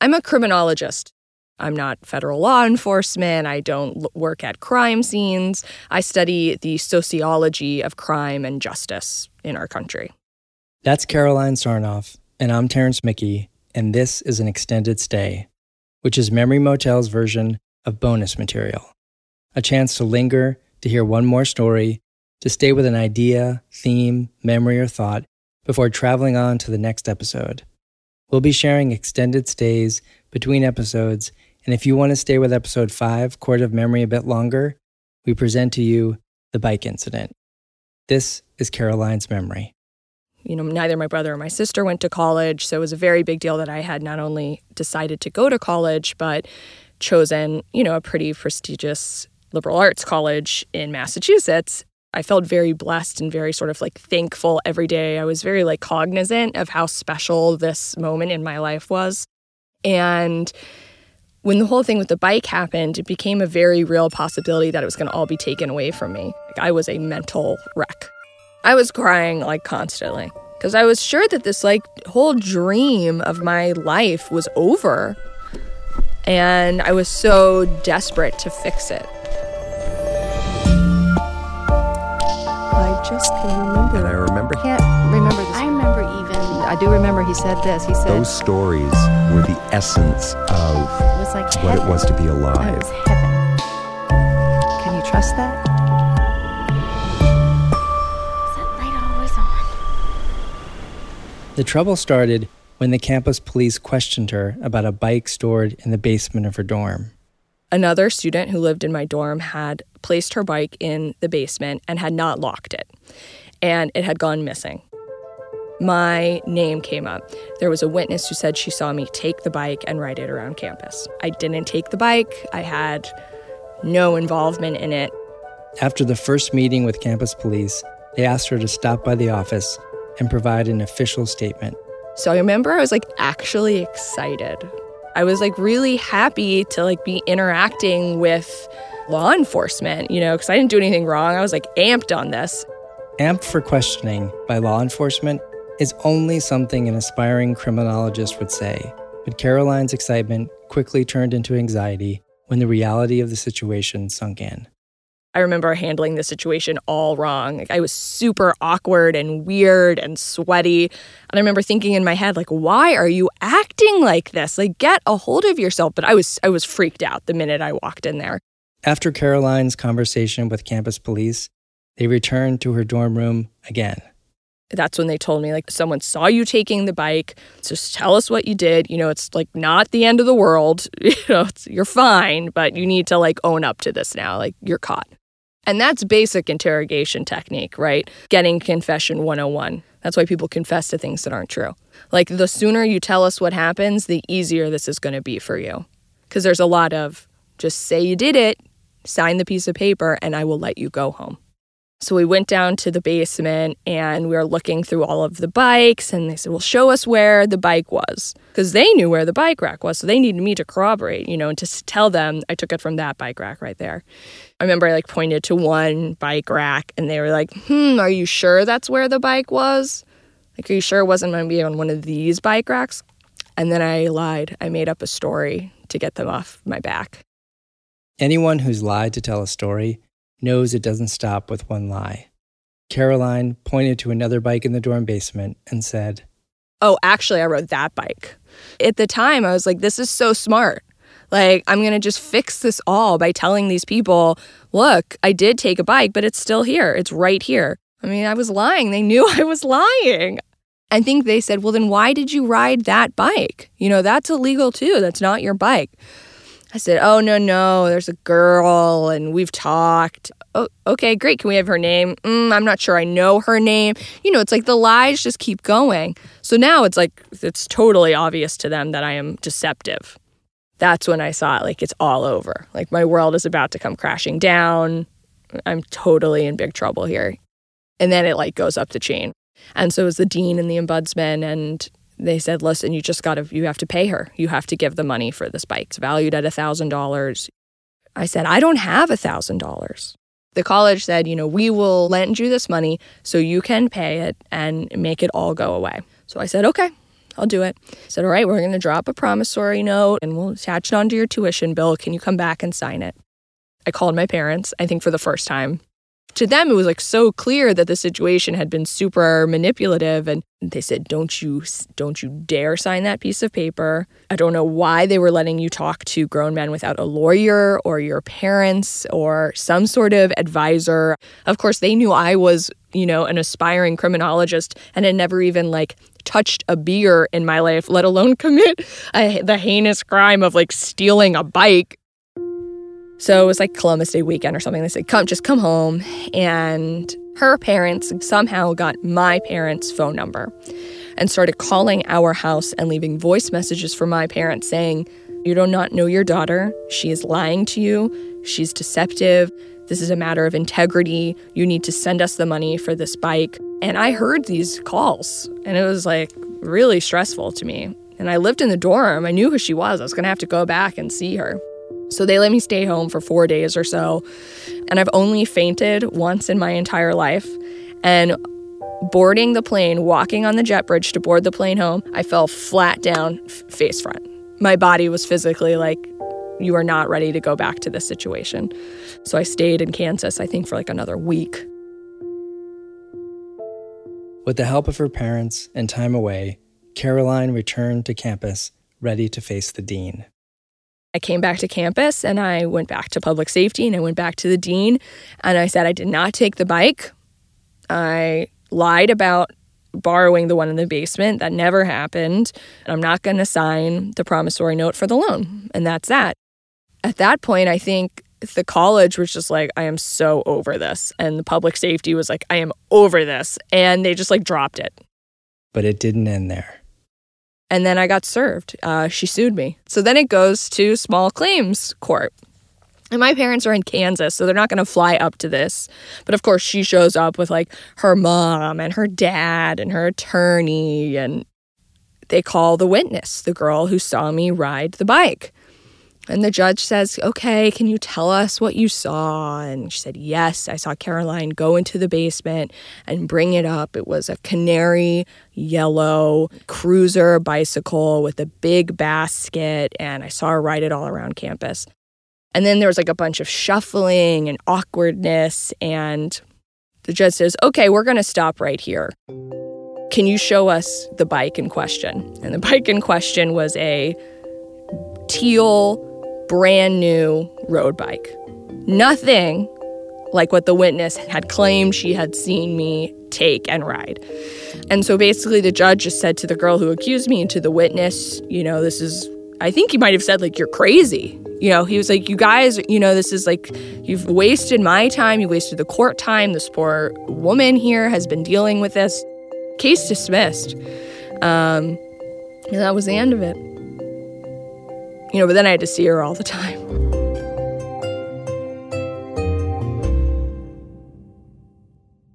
I'm a criminologist. I'm not federal law enforcement. I don't work at crime scenes. I study the sociology of crime and justice in our country. That's Caroline Sarnoff, and I'm Terrence Mickey, and this is an extended stay, which is Memory Motel's version of bonus material. A chance to linger, to hear one more story, to stay with an idea, theme, memory, or thought before traveling on to the next episode. We'll be sharing extended stays between episodes and if you want to stay with episode 5, Court of Memory, a bit longer, we present to you the bike incident. This is Caroline's memory. You know, neither my brother or my sister went to college, so it was a very big deal that I had not only decided to go to college, but chosen, you know, a pretty prestigious liberal arts college in Massachusetts. I felt very blessed and very sort of like thankful every day. I was very like cognizant of how special this moment in my life was. And when the whole thing with the bike happened, it became a very real possibility that it was going to all be taken away from me. Like, I was a mental wreck. I was crying like constantly because I was sure that this like whole dream of my life was over. And I was so desperate to fix it. Just can remember. And I remember can't remember this. I remember even. I do remember he said this. He said those stories were the essence of was like what heaven. it was to be That alive. was heaven. Can you trust that? Is that light always on? The trouble started when the campus police questioned her about a bike stored in the basement of her dorm. Another student who lived in my dorm had placed her bike in the basement and had not locked it, and it had gone missing. My name came up. There was a witness who said she saw me take the bike and ride it around campus. I didn't take the bike, I had no involvement in it. After the first meeting with campus police, they asked her to stop by the office and provide an official statement. So I remember I was like actually excited. I was like really happy to like be interacting with law enforcement, you know, because I didn't do anything wrong. I was like amped on this. Amped for questioning by law enforcement is only something an aspiring criminologist would say, but Caroline's excitement quickly turned into anxiety when the reality of the situation sunk in. I remember handling the situation all wrong. Like I was super awkward and weird and sweaty. And I remember thinking in my head like why are you acting like this? Like get a hold of yourself. But I was I was freaked out the minute I walked in there. After Caroline's conversation with campus police, they returned to her dorm room again. That's when they told me like someone saw you taking the bike. Just tell us what you did. You know, it's like not the end of the world. You know, you're fine, but you need to like own up to this now. Like you're caught. And that's basic interrogation technique, right? Getting confession 101. That's why people confess to things that aren't true. Like the sooner you tell us what happens, the easier this is going to be for you. Because there's a lot of just say you did it, sign the piece of paper, and I will let you go home. So we went down to the basement and we were looking through all of the bikes, and they said, Well, show us where the bike was. Because they knew where the bike rack was. So they needed me to corroborate, you know, and to tell them I took it from that bike rack right there. I remember I like pointed to one bike rack and they were like, Hmm, are you sure that's where the bike was? Like, are you sure it wasn't going to be on one of these bike racks? And then I lied. I made up a story to get them off my back. Anyone who's lied to tell a story knows it doesn't stop with one lie. Caroline pointed to another bike in the dorm basement and said, oh, actually, I rode that bike. At the time, I was like, this is so smart. Like, I'm going to just fix this all by telling these people, look, I did take a bike, but it's still here. It's right here. I mean, I was lying. They knew I was lying. I think they said, well, then why did you ride that bike? You know, that's illegal too. That's not your bike. I said, oh, no, no, there's a girl and we've talked. Oh, okay, great. Can we have her name? Mm, I'm not sure I know her name. You know, it's like the lies just keep going. So now it's like, it's totally obvious to them that I am deceptive. That's when I saw it like it's all over. Like my world is about to come crashing down. I'm totally in big trouble here. And then it like goes up the chain. And so it was the dean and the ombudsman and they said, listen, you just gotta you have to pay her. You have to give the money for this bike. It's valued at a thousand dollars. I said, I don't have a thousand dollars. The college said, you know, we will lend you this money so you can pay it and make it all go away. So I said, okay, I'll do it. I said, All right, we're going to drop a promissory note and we'll attach it onto your tuition bill. Can you come back and sign it? I called my parents, I think for the first time. To them, it was like so clear that the situation had been super manipulative. And they said, Don't you, don't you dare sign that piece of paper. I don't know why they were letting you talk to grown men without a lawyer or your parents or some sort of advisor. Of course, they knew I was, you know, an aspiring criminologist and had never even like touched a beer in my life, let alone commit a, the heinous crime of like stealing a bike. So it was like Columbus Day weekend or something. They said, come, just come home. And her parents somehow got my parents' phone number and started calling our house and leaving voice messages for my parents saying, You do not know your daughter. She is lying to you. She's deceptive. This is a matter of integrity. You need to send us the money for this bike. And I heard these calls, and it was like really stressful to me. And I lived in the dorm. I knew who she was. I was going to have to go back and see her. So they let me stay home for four days or so. And I've only fainted once in my entire life. And boarding the plane, walking on the jet bridge to board the plane home, I fell flat down, f- face front. My body was physically like, you are not ready to go back to this situation. So I stayed in Kansas, I think, for like another week. With the help of her parents and time away, Caroline returned to campus ready to face the dean. I came back to campus and I went back to public safety and I went back to the dean and I said I did not take the bike. I lied about borrowing the one in the basement. That never happened. And I'm not going to sign the promissory note for the loan. And that's that. At that point, I think the college was just like, I am so over this. And the public safety was like, I am over this. And they just like dropped it. But it didn't end there. And then I got served. Uh, she sued me. So then it goes to small claims court. And my parents are in Kansas, so they're not going to fly up to this. But of course, she shows up with like her mom and her dad and her attorney. And they call the witness, the girl who saw me ride the bike. And the judge says, Okay, can you tell us what you saw? And she said, Yes, I saw Caroline go into the basement and bring it up. It was a canary yellow cruiser bicycle with a big basket, and I saw her ride it all around campus. And then there was like a bunch of shuffling and awkwardness. And the judge says, Okay, we're going to stop right here. Can you show us the bike in question? And the bike in question was a teal brand new road bike. Nothing like what the witness had claimed she had seen me take and ride. And so basically, the judge just said to the girl who accused me and to the witness, you know, this is, I think he might have said, like, you're crazy. You know, he was like, you guys, you know, this is like, you've wasted my time, you wasted the court time. This poor woman here has been dealing with this. Case dismissed. Um, and that was the end of it. You know, but then I had to see her all the time.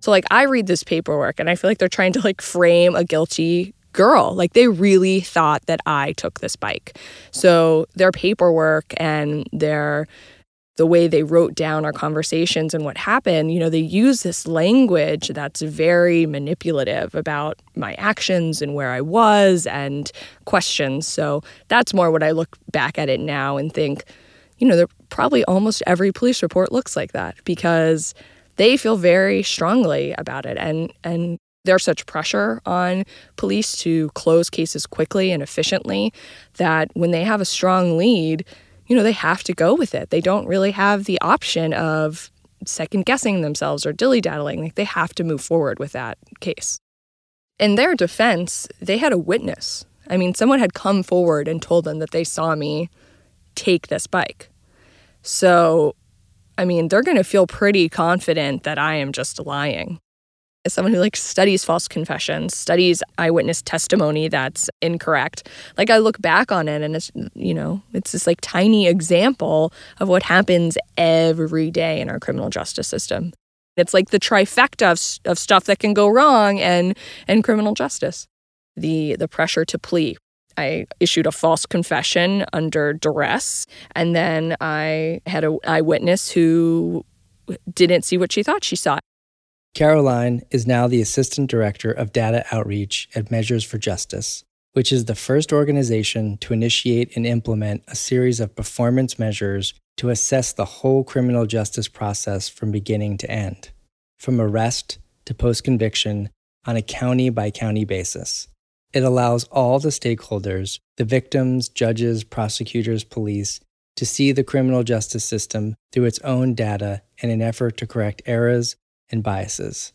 So like I read this paperwork and I feel like they're trying to like frame a guilty girl. Like they really thought that I took this bike. So their paperwork and their the way they wrote down our conversations and what happened, you know, they use this language that's very manipulative about my actions and where I was and questions. So that's more what I look back at it now and think, you know, probably almost every police report looks like that because they feel very strongly about it and and there's such pressure on police to close cases quickly and efficiently that when they have a strong lead, you know, they have to go with it. They don't really have the option of second guessing themselves or dilly daddling. Like they have to move forward with that case. In their defense, they had a witness. I mean, someone had come forward and told them that they saw me take this bike. So, I mean, they're going to feel pretty confident that I am just lying as someone who like studies false confessions, studies eyewitness testimony that's incorrect. Like I look back on it and it's you know, it's this like tiny example of what happens every day in our criminal justice system. It's like the trifecta of, of stuff that can go wrong and and criminal justice. The the pressure to plea. I issued a false confession under duress and then I had an eyewitness who didn't see what she thought she saw. Caroline is now the Assistant Director of Data Outreach at Measures for Justice, which is the first organization to initiate and implement a series of performance measures to assess the whole criminal justice process from beginning to end, from arrest to post conviction on a county by county basis. It allows all the stakeholders, the victims, judges, prosecutors, police, to see the criminal justice system through its own data in an effort to correct errors and biases.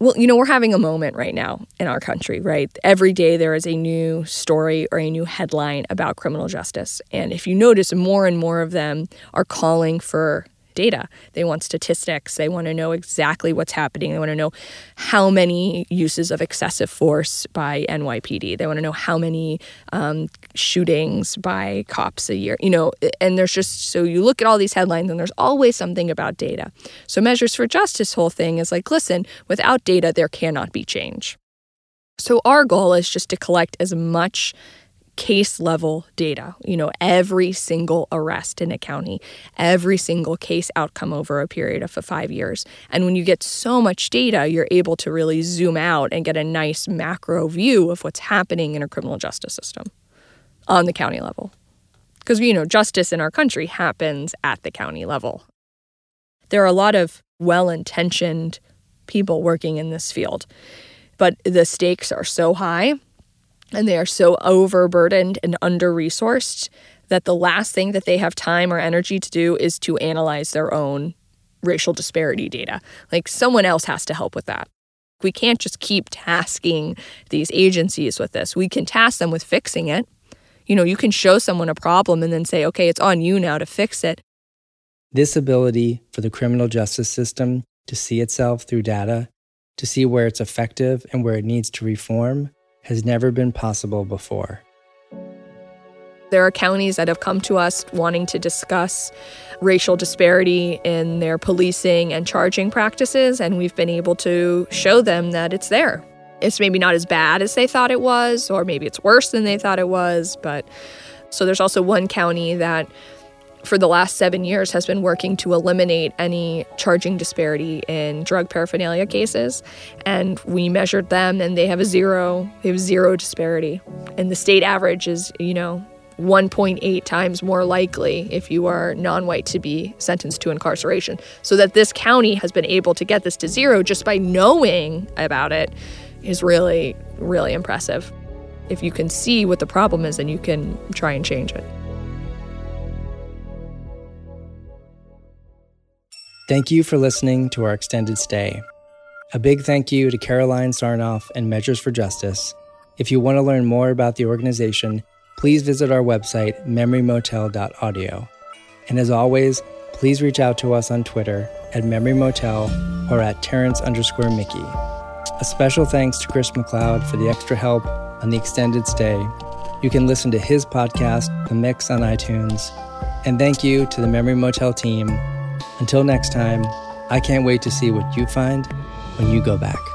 Well, you know, we're having a moment right now in our country, right? Every day there is a new story or a new headline about criminal justice. And if you notice, more and more of them are calling for data. They want statistics. They want to know exactly what's happening. They want to know how many uses of excessive force by NYPD. They want to know how many um, shootings by cops a year. You know, and there's just so you look at all these headlines and there's always something about data. So Measures for Justice whole thing is like, listen, without data there cannot be change. So our goal is just to collect as much case level data, you know, every single arrest in a county, every single case outcome over a period of five years. And when you get so much data, you're able to really zoom out and get a nice macro view of what's happening in a criminal justice system on the county level. Because, you know, justice in our country happens at the county level. There are a lot of well intentioned people working in this field, but the stakes are so high and they are so overburdened and under resourced that the last thing that they have time or energy to do is to analyze their own racial disparity data. Like someone else has to help with that. We can't just keep tasking these agencies with this. We can task them with fixing it. You know, you can show someone a problem and then say, okay, it's on you now to fix it. This ability for the criminal justice system to see itself through data, to see where it's effective and where it needs to reform, has never been possible before. There are counties that have come to us wanting to discuss racial disparity in their policing and charging practices, and we've been able to show them that it's there. It's maybe not as bad as they thought it was, or maybe it's worse than they thought it was, but so there's also one county that for the last seven years has been working to eliminate any charging disparity in drug paraphernalia cases. And we measured them and they have a zero, they have zero disparity. And the state average is, you know, 1.8 times more likely if you are non white to be sentenced to incarceration. So that this county has been able to get this to zero just by knowing about it is really, really impressive. If you can see what the problem is, then you can try and change it. Thank you for listening to our extended stay. A big thank you to Caroline Sarnoff and Measures for Justice. If you want to learn more about the organization, please visit our website, memorymotel.audio. And as always, please reach out to us on Twitter at memorymotel or at Terrence underscore Mickey. A special thanks to Chris McLeod for the extra help on the extended stay. You can listen to his podcast, The Mix, on iTunes. And thank you to the Memory Motel team until next time, I can't wait to see what you find when you go back.